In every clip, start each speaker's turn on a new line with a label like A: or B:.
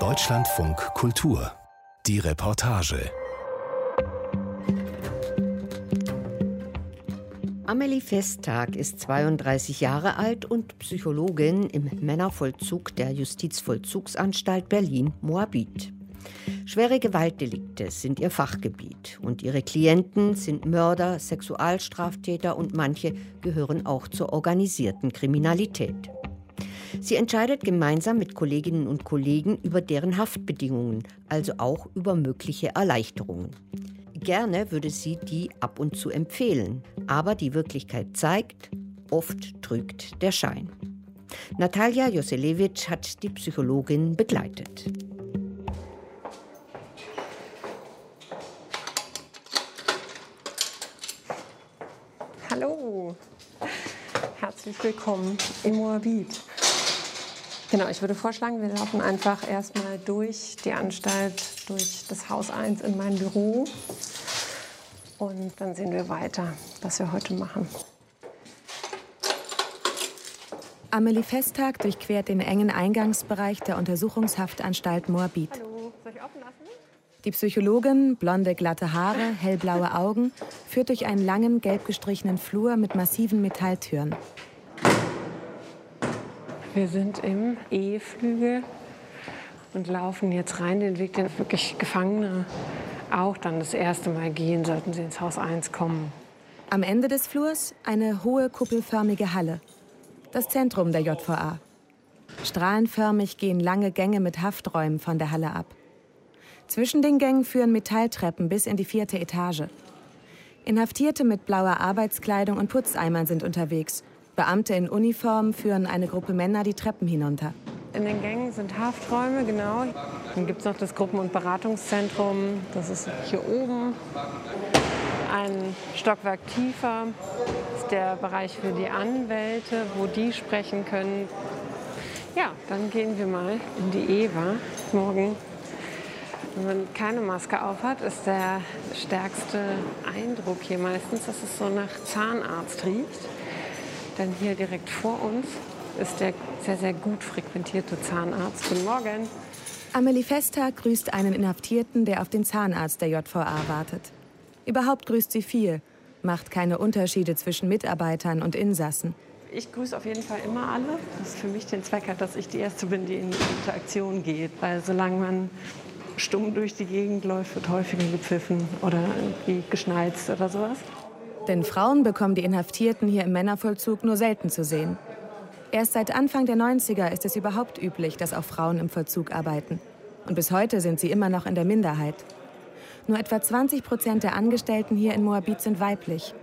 A: Deutschlandfunk Kultur. Die Reportage.
B: Amelie Festtag ist 32 Jahre alt und Psychologin im Männervollzug der Justizvollzugsanstalt Berlin-Moabit. Schwere Gewaltdelikte sind ihr Fachgebiet und ihre Klienten sind Mörder, Sexualstraftäter und manche gehören auch zur organisierten Kriminalität. Sie entscheidet gemeinsam mit Kolleginnen und Kollegen über deren Haftbedingungen, also auch über mögliche Erleichterungen. Gerne würde sie die ab und zu empfehlen, aber die Wirklichkeit zeigt, oft trügt der Schein. Natalia Joselewitsch hat die Psychologin begleitet.
C: Hallo, herzlich willkommen im Moabit. Genau, ich würde vorschlagen, wir laufen einfach erstmal durch die Anstalt, durch das Haus 1 in mein Büro. Und dann sehen wir weiter, was wir heute machen.
D: Amelie Festtag durchquert den engen Eingangsbereich der Untersuchungshaftanstalt Moabit.
C: Hallo, soll ich offen lassen?
D: Die Psychologin, blonde, glatte Haare, hellblaue Augen, führt durch einen langen, gelb gestrichenen Flur mit massiven Metalltüren.
C: Wir sind im E-Flügel und laufen jetzt rein den Weg, den wirklich Gefangene auch dann das erste Mal gehen, sollten sie ins Haus 1 kommen.
D: Am Ende des Flurs eine hohe kuppelförmige Halle. Das Zentrum der JVA. Strahlenförmig gehen lange Gänge mit Hafträumen von der Halle ab. Zwischen den Gängen führen Metalltreppen bis in die vierte Etage. Inhaftierte mit blauer Arbeitskleidung und Putzeimern sind unterwegs Beamte in Uniform führen eine Gruppe Männer die Treppen hinunter.
C: In den Gängen sind Hafträume, genau. Dann gibt es noch das Gruppen- und Beratungszentrum. Das ist hier oben. Ein Stockwerk tiefer ist der Bereich für die Anwälte, wo die sprechen können. Ja, dann gehen wir mal in die EWA morgen. Wenn man keine Maske aufhat, ist der stärkste Eindruck hier meistens, dass es so nach Zahnarzt riecht. Denn hier direkt vor uns ist der sehr, sehr gut frequentierte Zahnarzt. Guten Morgen.
D: Amelie Fester grüßt einen Inhaftierten, der auf den Zahnarzt der JVA wartet. Überhaupt grüßt sie viel, macht keine Unterschiede zwischen Mitarbeitern und Insassen.
C: Ich grüße auf jeden Fall immer alle. Das für mich den Zweck hat, dass ich die Erste bin, die in Interaktion geht. Weil solange man stumm durch die Gegend läuft, wird häufiger gepfiffen oder irgendwie geschnalzt oder sowas.
D: Denn Frauen bekommen die Inhaftierten hier im Männervollzug nur selten zu sehen. Erst seit Anfang der 90er ist es überhaupt üblich, dass auch Frauen im Vollzug arbeiten. Und bis heute sind sie immer noch in der Minderheit. Nur etwa 20 Prozent der Angestellten hier in Moabit sind weiblich.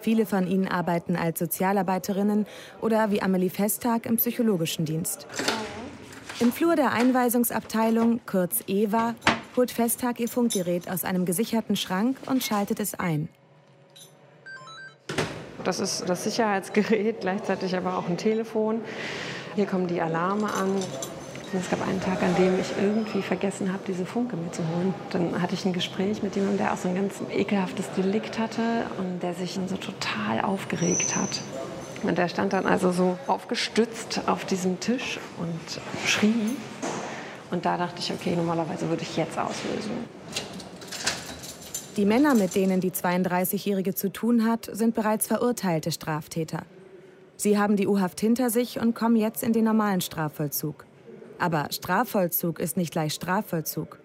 D: Viele von ihnen arbeiten als Sozialarbeiterinnen oder wie Amelie Festtag im psychologischen Dienst. Im Flur der Einweisungsabteilung, kurz EWA, holt Festtag ihr Funkgerät aus einem gesicherten Schrank und schaltet es ein.
C: Das ist das Sicherheitsgerät, gleichzeitig aber auch ein Telefon. Hier kommen die Alarme an. Es gab einen Tag, an dem ich irgendwie vergessen habe, diese Funke mitzuholen. Dann hatte ich ein Gespräch mit jemandem, der auch so ein ganz ekelhaftes Delikt hatte und der sich so total aufgeregt hat. Und der stand dann also so aufgestützt auf diesem Tisch und schrie. Und da dachte ich, okay, normalerweise würde ich jetzt auslösen.
D: Die Männer, mit denen die 32-Jährige zu tun hat, sind bereits verurteilte Straftäter. Sie haben die U-Haft hinter sich und kommen jetzt in den normalen Strafvollzug. Aber Strafvollzug ist nicht gleich Strafvollzug.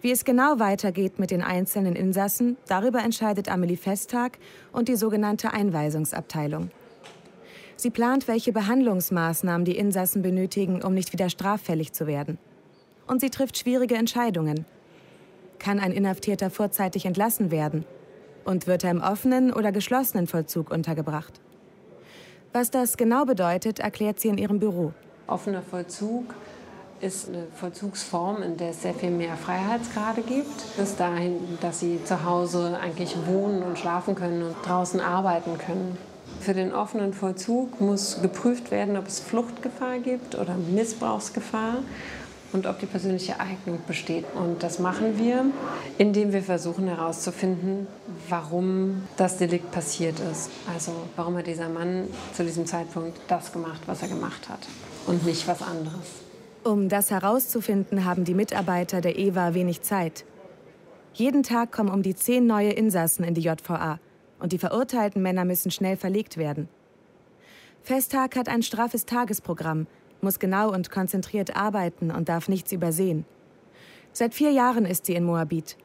D: Wie es genau weitergeht mit den einzelnen Insassen, darüber entscheidet Amelie Festtag und die sogenannte Einweisungsabteilung. Sie plant, welche Behandlungsmaßnahmen die Insassen benötigen, um nicht wieder straffällig zu werden. Und sie trifft schwierige Entscheidungen, kann ein Inhaftierter vorzeitig entlassen werden und wird er im offenen oder geschlossenen Vollzug untergebracht. Was das genau bedeutet, erklärt sie in ihrem Büro.
C: Offener Vollzug ist eine Vollzugsform, in der es sehr viel mehr Freiheitsgrade gibt. Bis dahin, dass sie zu Hause eigentlich wohnen und schlafen können und draußen arbeiten können. Für den offenen Vollzug muss geprüft werden, ob es Fluchtgefahr gibt oder Missbrauchsgefahr und ob die persönliche Eignung besteht. Und das machen wir, indem wir versuchen herauszufinden, warum das Delikt passiert ist. Also warum hat dieser Mann zu diesem Zeitpunkt das gemacht, was er gemacht hat. und nicht was anderes.
D: Um das herauszufinden, haben die Mitarbeiter der EWA wenig Zeit. Jeden Tag kommen um die zehn neue Insassen in die JVA und die verurteilten Männer müssen schnell verlegt werden. Festtag hat ein straffes Tagesprogramm, muss genau und konzentriert arbeiten und darf nichts übersehen. Seit vier Jahren ist sie in Moabit.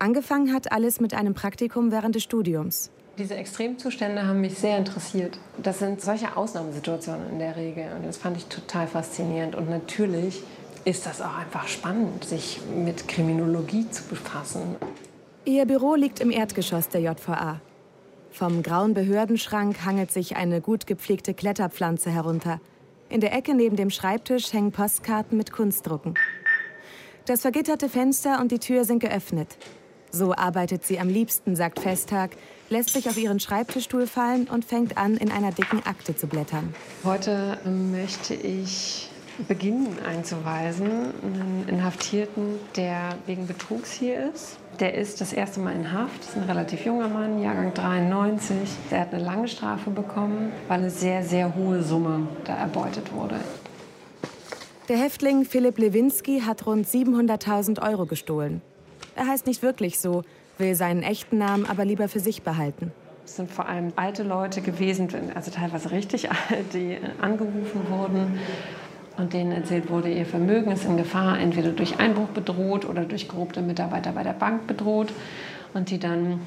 D: Angefangen hat alles mit einem Praktikum während des Studiums.
C: Diese Extremzustände haben mich sehr interessiert. Das sind solche Ausnahmesituationen in der Regel und das fand ich total faszinierend. Und natürlich ist das auch einfach spannend, sich mit Kriminologie zu befassen.
D: Ihr Büro liegt im Erdgeschoss der JVA. Vom grauen Behördenschrank hangelt sich eine gut gepflegte Kletterpflanze herunter. In der Ecke neben dem Schreibtisch hängen Postkarten mit Kunstdrucken. Das vergitterte Fenster und die Tür sind geöffnet. So arbeitet sie am liebsten, sagt Festtag, lässt sich auf ihren Schreibtischstuhl fallen und fängt an, in einer dicken Akte zu blättern.
C: Heute möchte ich beginnen einzuweisen, einen Inhaftierten, der wegen Betrugs hier ist. Der ist das erste Mal in Haft. Das ist ein relativ junger Mann, Jahrgang 93. Der hat eine lange Strafe bekommen, weil eine sehr, sehr hohe Summe da erbeutet wurde.
D: Der Häftling Philipp Lewinsky hat rund 700.000 Euro gestohlen. Er heißt nicht wirklich so, will seinen echten Namen aber lieber für sich behalten.
C: Es sind vor allem alte Leute gewesen, also teilweise richtig alt, die angerufen wurden und denen erzählt wurde, ihr Vermögen ist in Gefahr, entweder durch Einbruch bedroht oder durch korrupte Mitarbeiter bei der Bank bedroht. Und die dann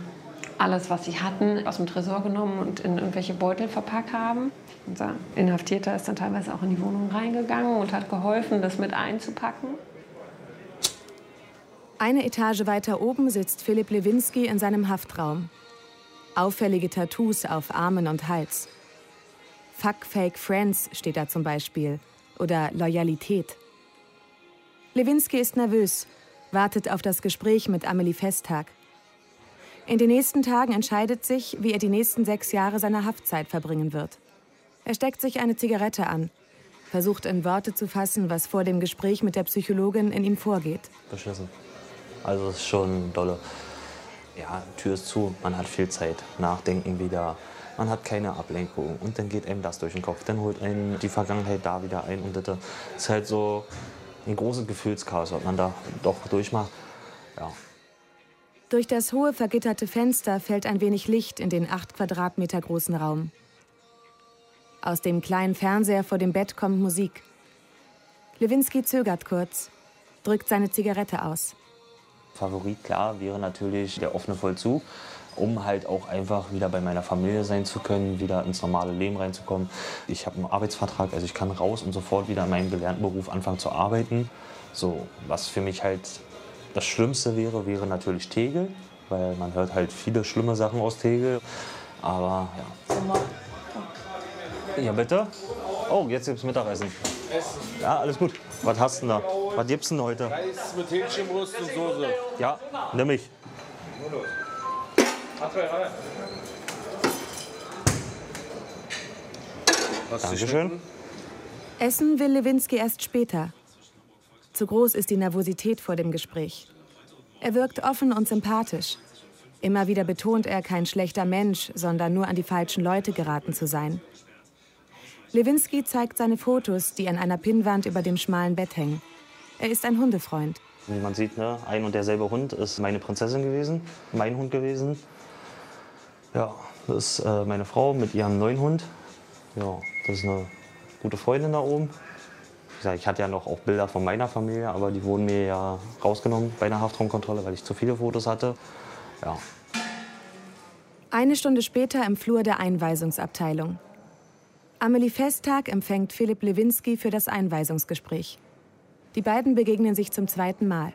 C: alles, was sie hatten, aus dem Tresor genommen und in irgendwelche Beutel verpackt haben. Unser Inhaftierter ist dann teilweise auch in die Wohnung reingegangen und hat geholfen, das mit einzupacken.
D: Eine Etage weiter oben sitzt Philipp Lewinsky in seinem Haftraum. Auffällige Tattoos auf Armen und Hals. Fuck Fake Friends steht da zum Beispiel oder Loyalität. Lewinsky ist nervös, wartet auf das Gespräch mit Amelie Festtag. In den nächsten Tagen entscheidet sich, wie er die nächsten sechs Jahre seiner Haftzeit verbringen wird. Er steckt sich eine Zigarette an, versucht in Worte zu fassen, was vor dem Gespräch mit der Psychologin in ihm vorgeht.
E: Beschissen. Also es ist schon dolle. Ja, Tür ist zu, man hat viel Zeit, nachdenken wieder, man hat keine Ablenkung und dann geht einem das durch den Kopf. Dann holt einen die Vergangenheit da wieder ein und das ist halt so ein großes Gefühlschaos, was man da doch durchmacht. Ja.
D: Durch das hohe vergitterte Fenster fällt ein wenig Licht in den acht Quadratmeter großen Raum. Aus dem kleinen Fernseher vor dem Bett kommt Musik. Lewinsky zögert kurz, drückt seine Zigarette aus.
E: Favorit, klar, wäre natürlich der offene Vollzug um halt auch einfach wieder bei meiner Familie sein zu können, wieder ins normale Leben reinzukommen. Ich habe einen Arbeitsvertrag, also ich kann raus und sofort wieder in meinem gelernten Beruf anfangen zu arbeiten. So, was für mich halt das Schlimmste wäre, wäre natürlich Tegel, weil man hört halt viele schlimme Sachen aus Tegel. Aber ja. Ja, bitte? Oh, jetzt gibt's Mittagessen. Essen. Ja, alles gut. Was hast du denn da? Was gibt's denn heute?
F: Reis mit Hähnchenbrust und Soße.
E: Ja, nimm ich. Dankeschön.
D: Essen will Lewinsky erst später. Zu groß ist die Nervosität vor dem Gespräch. Er wirkt offen und sympathisch. Immer wieder betont er, kein schlechter Mensch, sondern nur an die falschen Leute geraten zu sein. Lewinsky zeigt seine Fotos, die an einer Pinnwand über dem schmalen Bett hängen. Er ist ein Hundefreund.
E: Wie man sieht, ne, ein und derselbe Hund ist meine Prinzessin gewesen, mein Hund gewesen. Ja, das ist äh, meine Frau mit ihrem neuen Hund. Ja, das ist eine gute Freundin da oben. Ich, hatte ja noch auch Bilder von meiner Familie, aber die wurden mir ja rausgenommen bei einer Haftraumkontrolle, weil ich zu viele Fotos hatte. Ja.
D: Eine Stunde später im Flur der Einweisungsabteilung. Amelie Festtag empfängt Philipp Lewinsky für das Einweisungsgespräch. Die beiden begegnen sich zum zweiten Mal.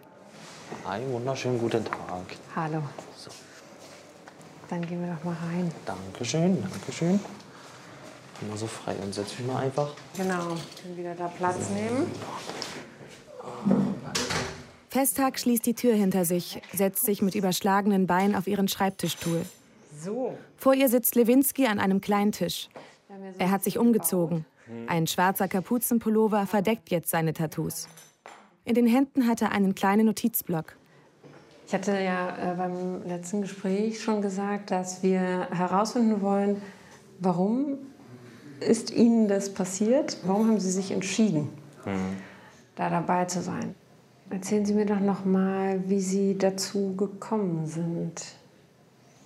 E: Einen wunderschönen guten Tag.
C: Hallo. Dann gehen wir doch mal rein.
E: Dankeschön, Dankeschön. Immer so frei und setz mich mal einfach.
C: Genau, dann wieder da Platz nehmen.
D: Festtag schließt die Tür hinter sich, setzt sich mit überschlagenen Beinen auf ihren Schreibtischstuhl.
C: So.
D: Vor ihr sitzt Lewinsky an einem kleinen Tisch. Er hat sich umgezogen. Ein schwarzer Kapuzenpullover verdeckt jetzt seine Tattoos. In den Händen hat er einen kleinen Notizblock.
C: Ich hatte ja äh, beim letzten Gespräch schon gesagt, dass wir herausfinden wollen, warum ist Ihnen das passiert? Warum haben Sie sich entschieden, mhm. da dabei zu sein? Erzählen Sie mir doch noch mal, wie Sie dazu gekommen sind.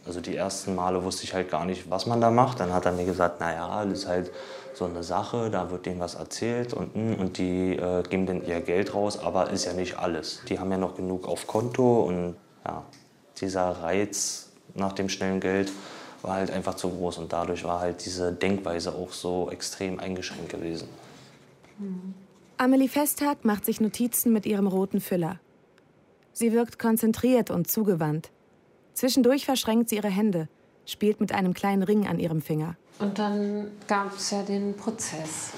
E: Also die ersten Male wusste ich halt gar nicht, was man da macht. Dann hat er mir gesagt, naja, das ist halt so eine Sache, da wird denen was erzählt und, hm, und die äh, geben dann ihr Geld raus, aber ist ja nicht alles. Die haben ja noch genug auf Konto und ja, dieser Reiz nach dem schnellen Geld war halt einfach zu groß und dadurch war halt diese Denkweise auch so extrem eingeschränkt gewesen.
D: Mhm. Amelie Festtag macht sich Notizen mit ihrem roten Füller. Sie wirkt konzentriert und zugewandt. Zwischendurch verschränkt sie ihre Hände, spielt mit einem kleinen Ring an ihrem Finger.
C: Und dann gab es ja den Prozess.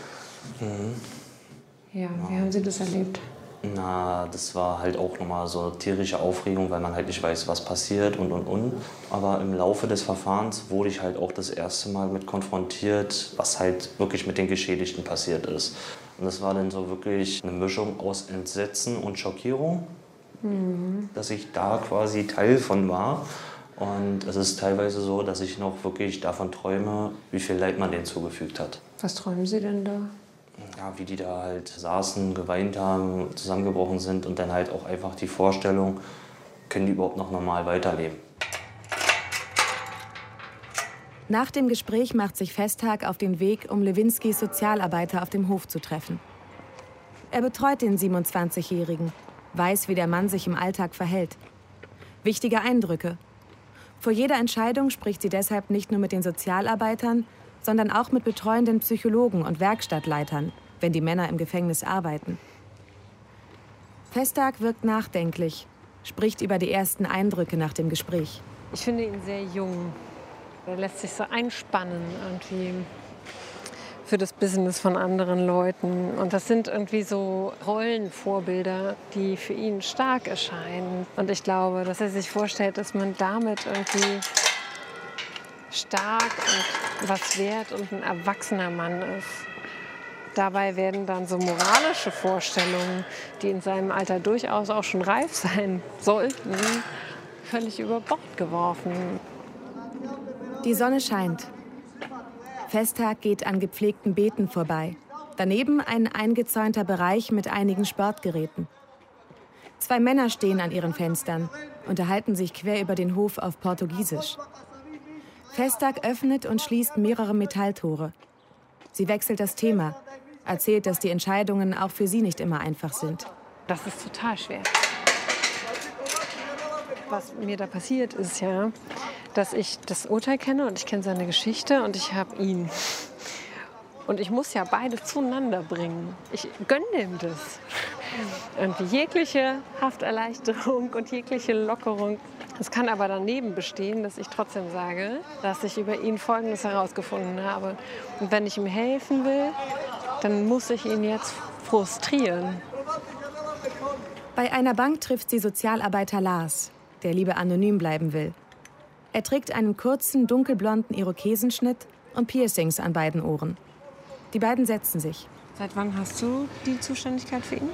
C: Mhm. Ja, wie haben Sie das erlebt?
E: Na, das war halt auch nochmal so tierische Aufregung, weil man halt nicht weiß, was passiert und und und. Aber im Laufe des Verfahrens wurde ich halt auch das erste Mal mit konfrontiert, was halt wirklich mit den Geschädigten passiert ist. Und das war dann so wirklich eine Mischung aus Entsetzen und Schockierung, mhm. dass ich da quasi Teil von war. Und es ist teilweise so, dass ich noch wirklich davon träume, wie viel Leid man denen zugefügt hat.
C: Was träumen Sie denn da?
E: ja, wie die da halt saßen, geweint haben, zusammengebrochen sind und dann halt auch einfach die Vorstellung, können die überhaupt noch normal weiterleben.
D: Nach dem Gespräch macht sich Festtag auf den Weg, um Lewinskis Sozialarbeiter auf dem Hof zu treffen. Er betreut den 27-Jährigen, weiß, wie der Mann sich im Alltag verhält. Wichtige Eindrücke. Vor jeder Entscheidung spricht sie deshalb nicht nur mit den Sozialarbeitern, sondern auch mit betreuenden Psychologen und Werkstattleitern, wenn die Männer im Gefängnis arbeiten. Festag wirkt nachdenklich, spricht über die ersten Eindrücke nach dem Gespräch.
C: Ich finde ihn sehr jung. Er lässt sich so einspannen irgendwie für das Business von anderen Leuten. Und das sind irgendwie so Rollenvorbilder, die für ihn stark erscheinen. Und ich glaube, dass er sich vorstellt, dass man damit irgendwie stark und was wert und ein erwachsener Mann ist. Dabei werden dann so moralische Vorstellungen, die in seinem Alter durchaus auch schon reif sein sollten, völlig über Bord geworfen.
D: Die Sonne scheint. Festtag geht an gepflegten Beeten vorbei. Daneben ein eingezäunter Bereich mit einigen Sportgeräten. Zwei Männer stehen an ihren Fenstern, unterhalten sich quer über den Hof auf Portugiesisch. Festag öffnet und schließt mehrere Metalltore. Sie wechselt das Thema, erzählt, dass die Entscheidungen auch für sie nicht immer einfach sind.
C: Das ist total schwer. Was mir da passiert ist ja, dass ich das Urteil kenne und ich kenne seine Geschichte und ich habe ihn. Und ich muss ja beide zueinander bringen. Ich gönne ihm das. Irgendwie jegliche Hafterleichterung und jegliche Lockerung es kann aber daneben bestehen, dass ich trotzdem sage, dass ich über ihn Folgendes herausgefunden habe. Und wenn ich ihm helfen will, dann muss ich ihn jetzt frustrieren.
D: Bei einer Bank trifft sie Sozialarbeiter Lars, der lieber anonym bleiben will. Er trägt einen kurzen, dunkelblonden Irokesenschnitt und Piercings an beiden Ohren. Die beiden setzen sich.
C: Seit wann hast du die Zuständigkeit für ihn?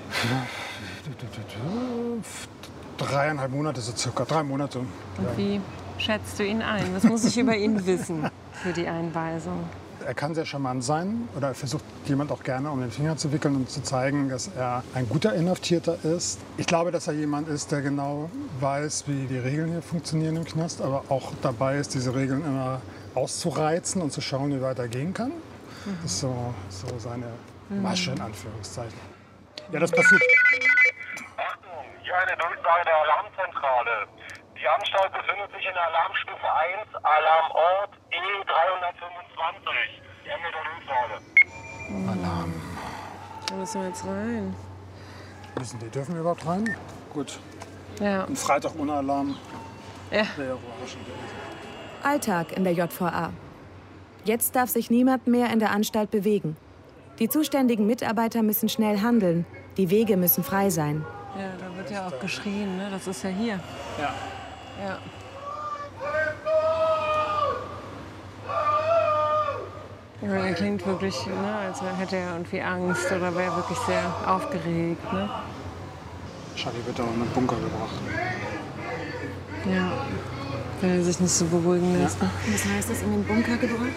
G: dreieinhalb Monate, so circa drei Monate. Und
C: wie schätzt du ihn ein? Was muss ich über ihn wissen für die Einweisung?
G: Er kann sehr charmant sein oder er versucht jemand auch gerne um den Finger zu wickeln und zu zeigen, dass er ein guter Inhaftierter ist. Ich glaube, dass er jemand ist, der genau weiß, wie die Regeln hier funktionieren im Knast, aber auch dabei ist, diese Regeln immer auszureizen und zu schauen, wie weit er gehen kann. Das ist so, so seine Masche in Anführungszeichen. Ja, das passiert
H: hier eine Durchsage der Alarmzentrale. Die Anstalt befindet sich in Alarmstufe 1, Alarmort E325. Ende der Durchsage.
G: Alarm.
C: Da müssen wir jetzt rein.
G: Müssen die, dürfen wir überhaupt rein? Gut.
C: Ja.
G: Ein Freitag ohne Alarm.
C: Ja.
D: Alltag in der JVA. Jetzt darf sich niemand mehr in der Anstalt bewegen. Die zuständigen Mitarbeiter müssen schnell handeln. Die Wege müssen frei sein.
C: Ja, da wird ja auch geschrien, ne? Das ist ja hier.
G: Ja.
C: Ja. Ja, er klingt wirklich, ne, als hätte er irgendwie Angst oder wäre wirklich sehr aufgeregt. Ne?
G: Charlie wird auch in den Bunker gebracht.
C: Ja, wenn er sich nicht so beruhigen lässt. Ja.
D: Was heißt das, in den Bunker gebracht?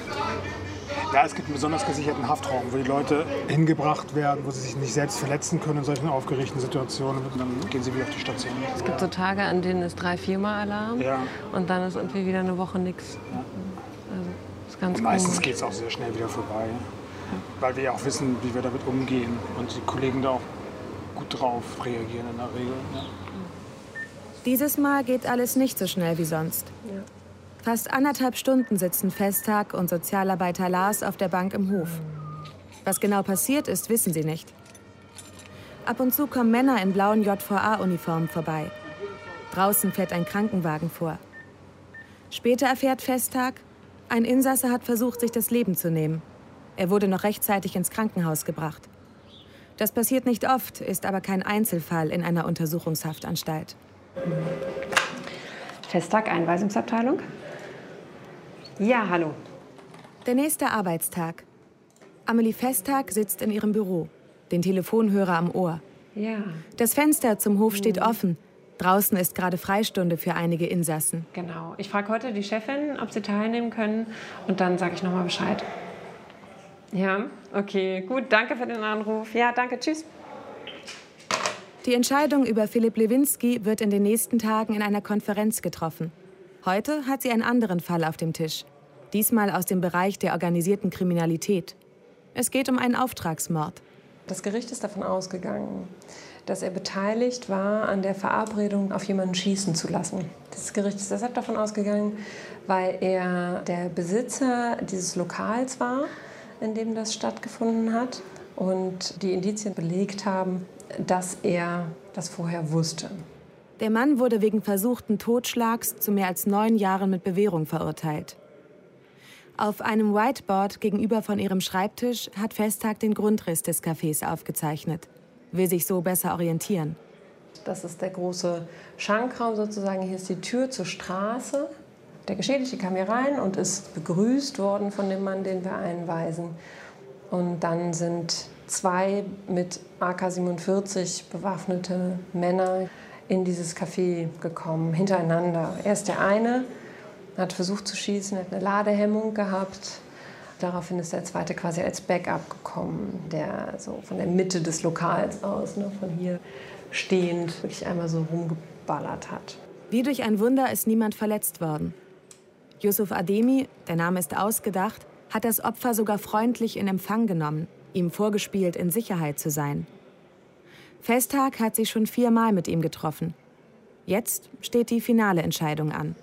G: Ja, es gibt einen besonders gesicherten Haftraum, wo die Leute hingebracht werden, wo sie sich nicht selbst verletzen können in solchen aufgeregten Situationen. Und dann gehen sie wieder auf die Station.
C: Es gibt so Tage, an denen ist drei, viermal Alarm
G: Ja.
C: und dann ist irgendwie wieder eine Woche nichts. Also, ist ganz
G: meistens geht es auch sehr schnell wieder vorbei. Weil wir ja auch wissen, wie wir damit umgehen. Und die Kollegen da auch gut drauf reagieren in der Regel. Ja.
D: Dieses Mal geht alles nicht so schnell wie sonst. Fast anderthalb Stunden sitzen Festtag und Sozialarbeiter Lars auf der Bank im Hof. Was genau passiert ist, wissen sie nicht. Ab und zu kommen Männer in blauen JVA-Uniformen vorbei. Draußen fährt ein Krankenwagen vor. Später erfährt Festtag, ein Insasse hat versucht, sich das Leben zu nehmen. Er wurde noch rechtzeitig ins Krankenhaus gebracht. Das passiert nicht oft, ist aber kein Einzelfall in einer Untersuchungshaftanstalt.
C: Festtag, Einweisungsabteilung. Ja, hallo.
D: Der nächste Arbeitstag. Amelie Festtag sitzt in ihrem Büro, den Telefonhörer am Ohr.
C: Ja,
D: Das Fenster zum Hof steht offen. Draußen ist gerade Freistunde für einige Insassen.
C: genau. Ich frage heute die Chefin, ob sie teilnehmen können und dann sage ich nochmal Bescheid. Ja, okay, gut. Danke für den Anruf. Ja, danke. Tschüss.
D: Die Entscheidung über Philipp Lewinsky wird in den nächsten Tagen in einer Konferenz getroffen. Heute hat sie einen anderen Fall auf dem Tisch. Diesmal aus dem Bereich der organisierten Kriminalität. Es geht um einen Auftragsmord.
C: Das Gericht ist davon ausgegangen, dass er beteiligt war an der Verabredung, auf jemanden schießen zu lassen. Das Gericht ist deshalb davon ausgegangen, weil er der Besitzer dieses Lokals war, in dem das stattgefunden hat und die Indizien belegt haben, dass er das vorher wusste.
D: Der Mann wurde wegen versuchten Totschlags zu mehr als neun Jahren mit Bewährung verurteilt. Auf einem Whiteboard gegenüber von ihrem Schreibtisch hat Festtag den Grundriss des Cafés aufgezeichnet. Will sich so besser orientieren.
C: Das ist der große Schankraum sozusagen. Hier ist die Tür zur Straße. Der Geschädigte kam hier rein und ist begrüßt worden von dem Mann, den wir einweisen. Und dann sind zwei mit AK-47 bewaffnete Männer in dieses Café gekommen, hintereinander. Erst der eine hat versucht zu schießen, hat eine Ladehemmung gehabt. Daraufhin ist der zweite quasi als Backup gekommen, der so von der Mitte des Lokals aus, ne, von hier stehend, wirklich einmal so rumgeballert hat.
D: Wie durch ein Wunder ist niemand verletzt worden. Yusuf Ademi, der Name ist ausgedacht, hat das Opfer sogar freundlich in Empfang genommen, ihm vorgespielt, in Sicherheit zu sein. Festtag hat sich schon viermal mit ihm getroffen. Jetzt steht die finale Entscheidung an.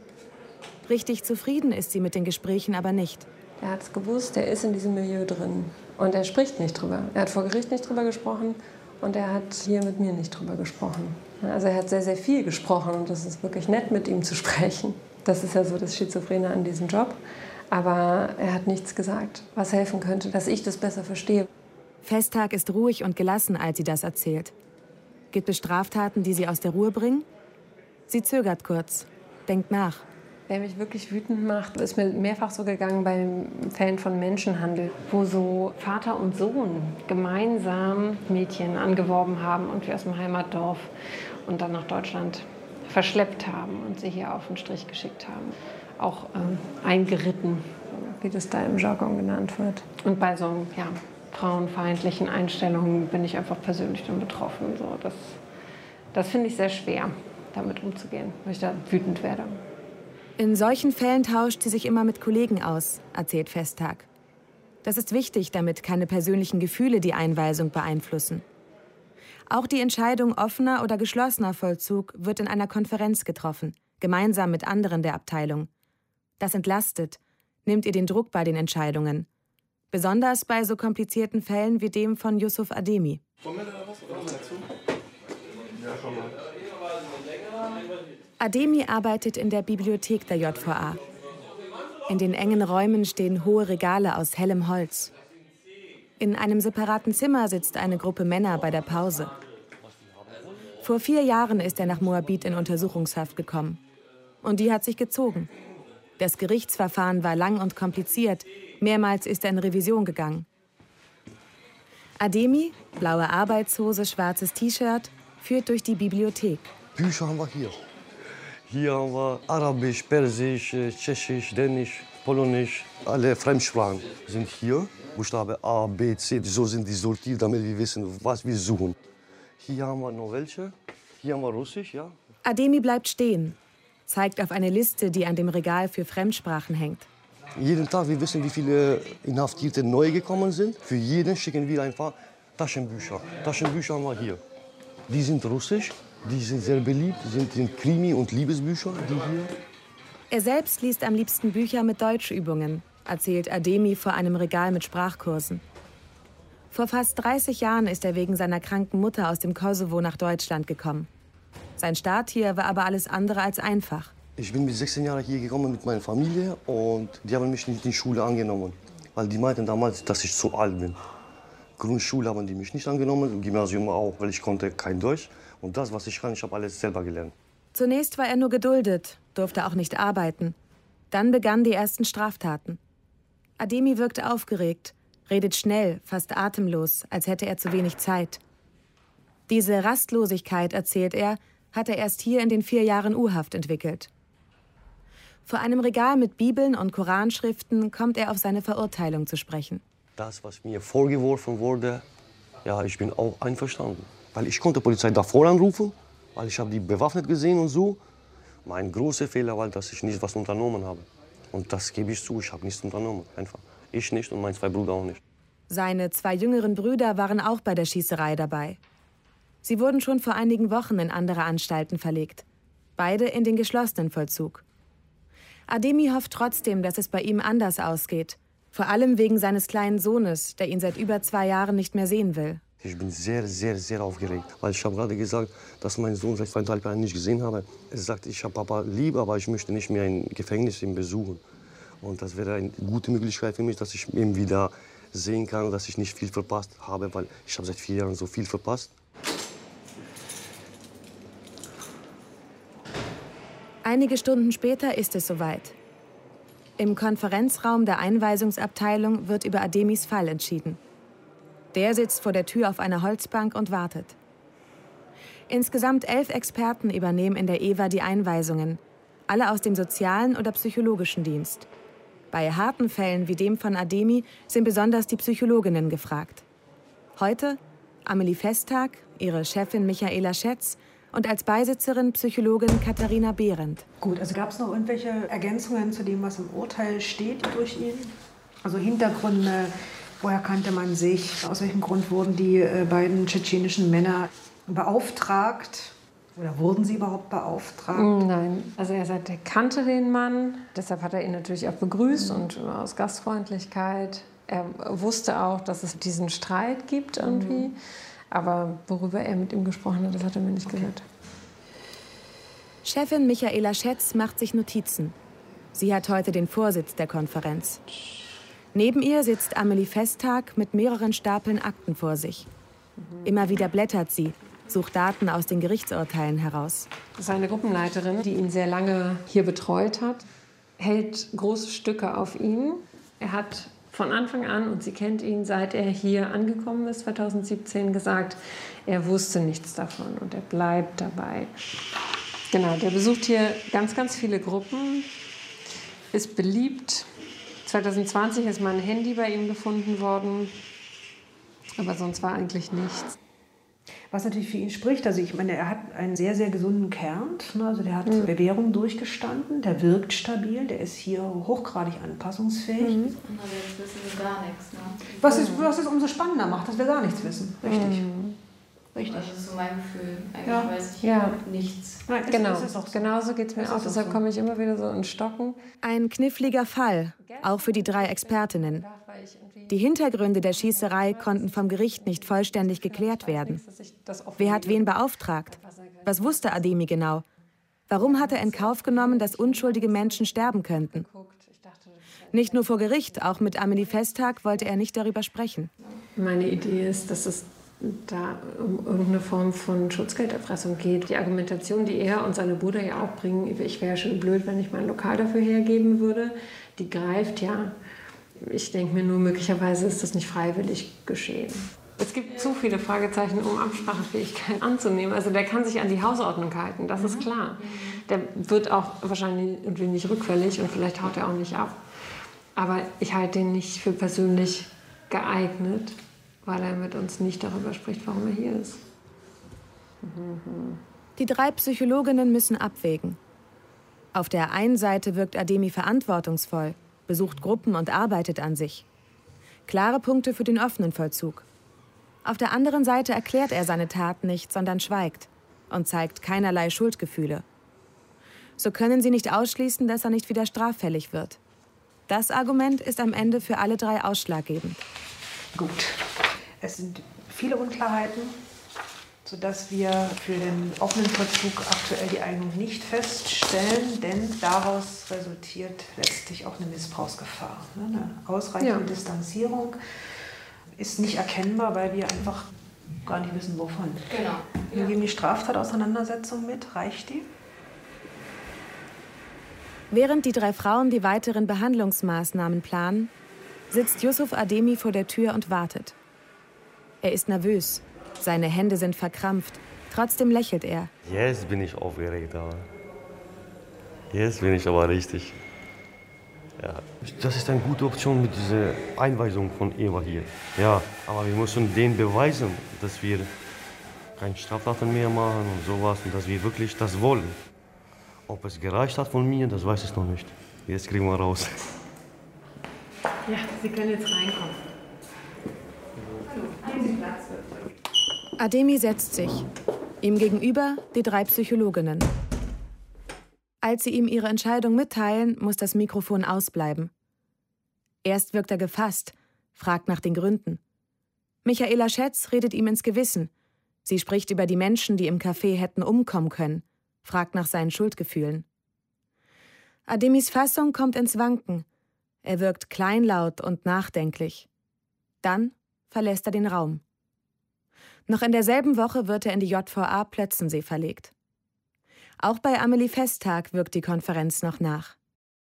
D: Richtig zufrieden ist sie mit den Gesprächen aber nicht.
C: Er hat es gewusst, er ist in diesem Milieu drin. Und er spricht nicht drüber. Er hat vor Gericht nicht drüber gesprochen und er hat hier mit mir nicht drüber gesprochen. Also er hat sehr, sehr viel gesprochen und das ist wirklich nett, mit ihm zu sprechen. Das ist ja so das Schizophrene an diesem Job. Aber er hat nichts gesagt, was helfen könnte, dass ich das besser verstehe.
D: Festtag ist ruhig und gelassen, als sie das erzählt. Gibt es Straftaten, die sie aus der Ruhe bringen? Sie zögert kurz, denkt nach.
C: Wer mich wirklich wütend macht, ist mir mehrfach so gegangen bei Fällen von Menschenhandel, wo so Vater und Sohn gemeinsam Mädchen angeworben haben und wir aus dem Heimatdorf und dann nach Deutschland verschleppt haben und sie hier auf den Strich geschickt haben. Auch ähm, eingeritten, wie das da im Jargon genannt wird. Und bei so ja, frauenfeindlichen Einstellungen bin ich einfach persönlich dann betroffen. So, das das finde ich sehr schwer, damit umzugehen, weil ich da wütend werde.
D: In solchen Fällen tauscht sie sich immer mit Kollegen aus, erzählt Festtag. Das ist wichtig, damit keine persönlichen Gefühle die Einweisung beeinflussen. Auch die Entscheidung offener oder geschlossener Vollzug wird in einer Konferenz getroffen, gemeinsam mit anderen der Abteilung. Das entlastet, nimmt ihr den Druck bei den Entscheidungen. Besonders bei so komplizierten Fällen wie dem von Yusuf Ademi. Ademi arbeitet in der Bibliothek der JVA. In den engen Räumen stehen hohe Regale aus hellem Holz. In einem separaten Zimmer sitzt eine Gruppe Männer bei der Pause. Vor vier Jahren ist er nach Moabit in Untersuchungshaft gekommen. Und die hat sich gezogen. Das Gerichtsverfahren war lang und kompliziert. Mehrmals ist er in Revision gegangen. Ademi, blaue Arbeitshose, schwarzes T-Shirt, führt durch die Bibliothek.
I: Bücher haben wir hier. Hier haben wir Arabisch, Persisch, Tschechisch, Dänisch. Polnisch, alle Fremdsprachen sind hier. Buchstabe A, B, C, so sind die sortiert, damit wir wissen, was wir suchen. Hier haben wir noch welche. Hier haben wir Russisch, ja.
D: Ademi bleibt stehen, zeigt auf eine Liste, die an dem Regal für Fremdsprachen hängt.
I: Jeden Tag, wir wissen, wie viele Inhaftierte neu gekommen sind. Für jeden schicken wir einfach Taschenbücher. Taschenbücher haben wir hier. Die sind russisch, die sind sehr beliebt, sind Krimi- und Liebesbücher, die hier.
D: Er selbst liest am liebsten Bücher mit Deutschübungen, erzählt Ademi vor einem Regal mit Sprachkursen. Vor fast 30 Jahren ist er wegen seiner kranken Mutter aus dem Kosovo nach Deutschland gekommen. Sein Start hier war aber alles andere als einfach.
I: Ich bin mit 16 Jahren hier gekommen mit meiner Familie und die haben mich nicht in die Schule angenommen. Weil die meinten damals, dass ich zu alt bin. Grundschule haben die mich nicht angenommen, Gymnasium auch, weil ich konnte kein Deutsch. Und das, was ich kann, ich habe alles selber gelernt.
D: Zunächst war er nur geduldet, durfte auch nicht arbeiten. Dann begannen die ersten Straftaten. Ademi wirkte aufgeregt, redet schnell, fast atemlos, als hätte er zu wenig Zeit. Diese Rastlosigkeit, erzählt er, hat er erst hier in den vier Jahren U-Haft entwickelt. Vor einem Regal mit Bibeln und Koranschriften kommt er auf seine Verurteilung zu sprechen.
I: Das, was mir vorgeworfen wurde, ja, ich bin auch einverstanden. Weil ich konnte die Polizei davor anrufen, weil ich habe die bewaffnet gesehen und so. Mein großer Fehler war, dass ich nicht was unternommen habe. Und das gebe ich zu, ich habe nichts unternommen. Einfach. Ich nicht und meine zwei Brüder auch nicht.
D: Seine zwei jüngeren Brüder waren auch bei der Schießerei dabei. Sie wurden schon vor einigen Wochen in andere Anstalten verlegt. Beide in den geschlossenen Vollzug. Ademi hofft trotzdem, dass es bei ihm anders ausgeht. Vor allem wegen seines kleinen Sohnes, der ihn seit über zwei Jahren nicht mehr sehen will.
I: Ich bin sehr, sehr, sehr aufgeregt, weil ich habe gerade gesagt, dass mein Sohn seit zweieinhalb Jahren nicht gesehen habe. Er sagt, ich habe Papa lieb, aber ich möchte nicht mehr ein Gefängnis ihn besuchen. Und das wäre eine gute Möglichkeit für mich, dass ich ihn wieder sehen kann, dass ich nicht viel verpasst habe, weil ich habe seit vier Jahren so viel verpasst.
D: Einige Stunden später ist es soweit. Im Konferenzraum der Einweisungsabteilung wird über Ademis Fall entschieden. Der sitzt vor der Tür auf einer Holzbank und wartet. Insgesamt elf Experten übernehmen in der EWA die Einweisungen, alle aus dem sozialen oder psychologischen Dienst. Bei harten Fällen wie dem von Ademi sind besonders die Psychologinnen gefragt. Heute Amelie Festtag, ihre Chefin Michaela Schätz und als Beisitzerin Psychologin Katharina Behrendt.
J: Gut, also gab es noch irgendwelche Ergänzungen zu dem, was im Urteil steht durch ihn? Also Hintergründe, woher kannte man sich, aus welchem Grund wurden die äh, beiden tschetschenischen Männer beauftragt? Oder wurden sie überhaupt beauftragt?
C: Nein, also er sagt, er kannte den Mann, deshalb hat er ihn natürlich auch begrüßt mhm. und aus Gastfreundlichkeit. Er wusste auch, dass es diesen Streit gibt irgendwie. Mhm. Aber worüber er mit ihm gesprochen hat, das hat er mir nicht okay. gesagt.
D: Chefin Michaela Schätz macht sich Notizen. Sie hat heute den Vorsitz der Konferenz. Neben ihr sitzt Amelie Festtag mit mehreren Stapeln Akten vor sich. Immer wieder blättert sie, sucht Daten aus den Gerichtsurteilen heraus.
C: Seine Gruppenleiterin, die ihn sehr lange hier betreut hat, hält große Stücke auf ihn. Er hat von Anfang an, und sie kennt ihn, seit er hier angekommen ist, 2017, gesagt, er wusste nichts davon und er bleibt dabei. Genau, der besucht hier ganz, ganz viele Gruppen, ist beliebt. 2020 ist mein Handy bei ihm gefunden worden, aber sonst war eigentlich nichts.
J: Was natürlich für ihn spricht, also ich meine, er hat einen sehr, sehr gesunden Kern. Ne? Also der hat mhm. Bewährung durchgestanden, der wirkt stabil, der ist hier hochgradig anpassungsfähig. Mhm.
K: Aber jetzt wissen wir gar nichts. Ne?
J: Was, es, was es umso spannender macht, dass wir gar nichts wissen. Richtig.
K: Mhm. Richtig. Also das ist so mein Gefühl. Eigentlich
C: ja.
K: weiß ich
C: ja.
K: nichts.
C: Nein, genau, ist auch so. genauso geht es mir auch. Deshalb so. komme ich immer wieder so in Stocken.
D: Ein kniffliger Fall, auch für die drei Expertinnen. Die Hintergründe der Schießerei konnten vom Gericht nicht vollständig geklärt werden. Wer hat wen beauftragt? Was wusste Ademi genau? Warum hat er in Kauf genommen, dass unschuldige Menschen sterben könnten? Nicht nur vor Gericht, auch mit Amelie Festtag wollte er nicht darüber sprechen.
C: Meine Idee ist, dass es da um irgendeine Form von Schutzgelderpressung geht. Die Argumentation, die er und seine Bruder ja auch bringen, ich wäre ja schon blöd, wenn ich mein Lokal dafür hergeben würde, die greift ja ich denke mir nur, möglicherweise ist das nicht freiwillig geschehen. Es gibt zu viele Fragezeichen, um Absprachefähigkeit anzunehmen. Also der kann sich an die Hausordnung halten, das ist klar. Der wird auch wahrscheinlich irgendwie nicht rückfällig und vielleicht haut er auch nicht ab. Aber ich halte ihn nicht für persönlich geeignet, weil er mit uns nicht darüber spricht, warum er hier ist.
D: Die drei Psychologinnen müssen abwägen. Auf der einen Seite wirkt Ademi verantwortungsvoll, besucht Gruppen und arbeitet an sich. Klare Punkte für den offenen Vollzug. Auf der anderen Seite erklärt er seine Tat nicht, sondern schweigt und zeigt keinerlei Schuldgefühle. So können sie nicht ausschließen, dass er nicht wieder straffällig wird. Das Argument ist am Ende für alle drei ausschlaggebend.
J: Gut. Es sind viele Unklarheiten, sodass wir für den offenen Vollzug aktuell die Eignung nicht feststellen, denn daraus resultiert letztlich auch eine Missbrauchsgefahr. Ne? Eine ausreichende ja. Distanzierung ist nicht erkennbar, weil wir einfach gar nicht wissen, wovon. Genau. Wir geben die Straftatauseinandersetzung mit. Reicht die?
D: Während die drei Frauen die weiteren Behandlungsmaßnahmen planen, sitzt Yusuf Ademi vor der Tür und wartet. Er ist nervös, seine Hände sind verkrampft, trotzdem lächelt er.
I: Jetzt bin ich aufgeregt, aber jetzt bin ich aber richtig. Ja. Das ist eine gute Option mit dieser Einweisung von Eva hier. Ja, aber wir müssen denen beweisen, dass wir keine Straftaten mehr machen und sowas und dass wir wirklich das wollen. Ob es gereicht hat von mir, das weiß ich noch nicht. Jetzt kriegen wir raus.
C: Ja, Sie können jetzt reinkommen.
D: Ademi setzt sich. Ihm gegenüber die drei Psychologinnen. Als sie ihm ihre Entscheidung mitteilen, muss das Mikrofon ausbleiben. Erst wirkt er gefasst, fragt nach den Gründen. Michaela Schätz redet ihm ins Gewissen. Sie spricht über die Menschen, die im Café hätten umkommen können fragt nach seinen Schuldgefühlen. Ademis Fassung kommt ins Wanken. Er wirkt kleinlaut und nachdenklich. Dann verlässt er den Raum. Noch in derselben Woche wird er in die JVA Plötzensee verlegt. Auch bei Amelie Festtag wirkt die Konferenz noch nach.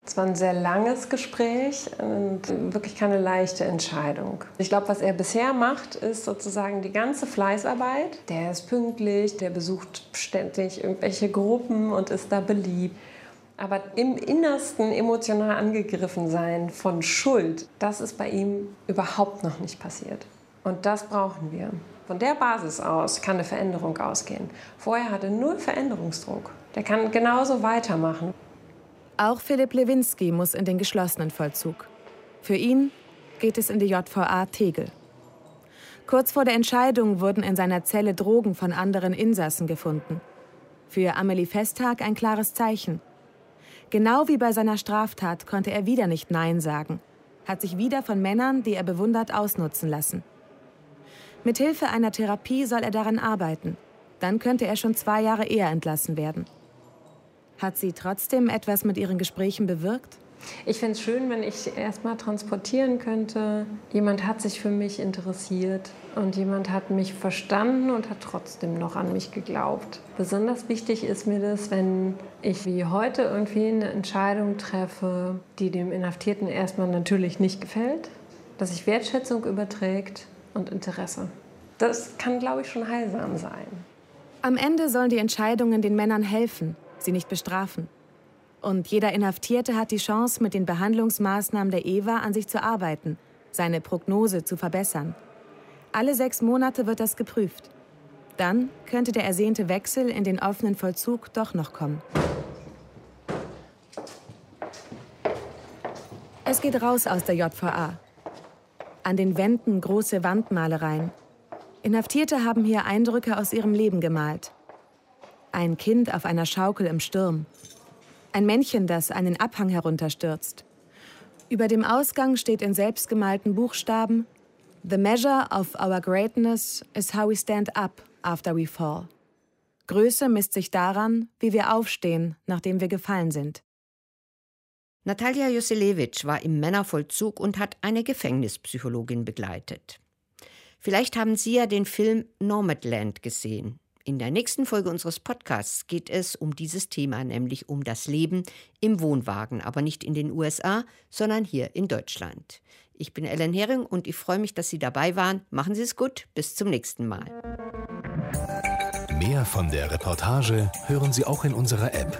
C: Es war ein sehr langes Gespräch und wirklich keine leichte Entscheidung. Ich glaube, was er bisher macht, ist sozusagen die ganze Fleißarbeit. Der ist pünktlich, der besucht ständig irgendwelche Gruppen und ist da beliebt. Aber im Innersten emotional angegriffen sein von Schuld, das ist bei ihm überhaupt noch nicht passiert. Und das brauchen wir. Von der Basis aus kann eine Veränderung ausgehen. Vorher hatte nur Veränderungsdruck. Der kann genauso weitermachen.
D: Auch Philipp Lewinsky muss in den geschlossenen Vollzug. Für ihn geht es in die JVA Tegel. Kurz vor der Entscheidung wurden in seiner Zelle Drogen von anderen Insassen gefunden. Für Amelie Festtag ein klares Zeichen. Genau wie bei seiner Straftat konnte er wieder nicht Nein sagen, hat sich wieder von Männern, die er bewundert, ausnutzen lassen. Mit Hilfe einer Therapie soll er daran arbeiten. Dann könnte er schon zwei Jahre eher entlassen werden. Hat sie trotzdem etwas mit ihren Gesprächen bewirkt?
C: Ich fände es schön, wenn ich erst mal transportieren könnte. Jemand hat sich für mich interessiert und jemand hat mich verstanden und hat trotzdem noch an mich geglaubt. Besonders wichtig ist mir das, wenn ich wie heute irgendwie eine Entscheidung treffe, die dem Inhaftierten erstmal natürlich nicht gefällt, dass sich Wertschätzung überträgt und Interesse. Das kann, glaube ich, schon heilsam sein.
D: Am Ende sollen die Entscheidungen den Männern helfen, sie nicht bestrafen. Und jeder Inhaftierte hat die Chance, mit den Behandlungsmaßnahmen der EWA an sich zu arbeiten, seine Prognose zu verbessern. Alle sechs Monate wird das geprüft. Dann könnte der ersehnte Wechsel in den offenen Vollzug doch noch kommen. Es geht raus aus der JVA. An den Wänden große Wandmalereien. Inhaftierte haben hier Eindrücke aus ihrem Leben gemalt. Ein Kind auf einer Schaukel im Sturm. Ein Männchen, das einen Abhang herunterstürzt. Über dem Ausgang steht in selbstgemalten Buchstaben The measure of our greatness is how we stand up after we fall. Größe misst sich daran, wie wir aufstehen, nachdem wir gefallen sind.
B: Natalia Joselewitsch war im Männervollzug und hat eine Gefängnispsychologin begleitet. Vielleicht haben Sie ja den Film Nomadland gesehen. In der nächsten Folge unseres Podcasts geht es um dieses Thema, nämlich um das Leben im Wohnwagen, aber nicht in den USA, sondern hier in Deutschland. Ich bin Ellen Hering und ich freue mich, dass Sie dabei waren. Machen Sie es gut, bis zum nächsten Mal.
A: Mehr von der Reportage hören Sie auch in unserer App,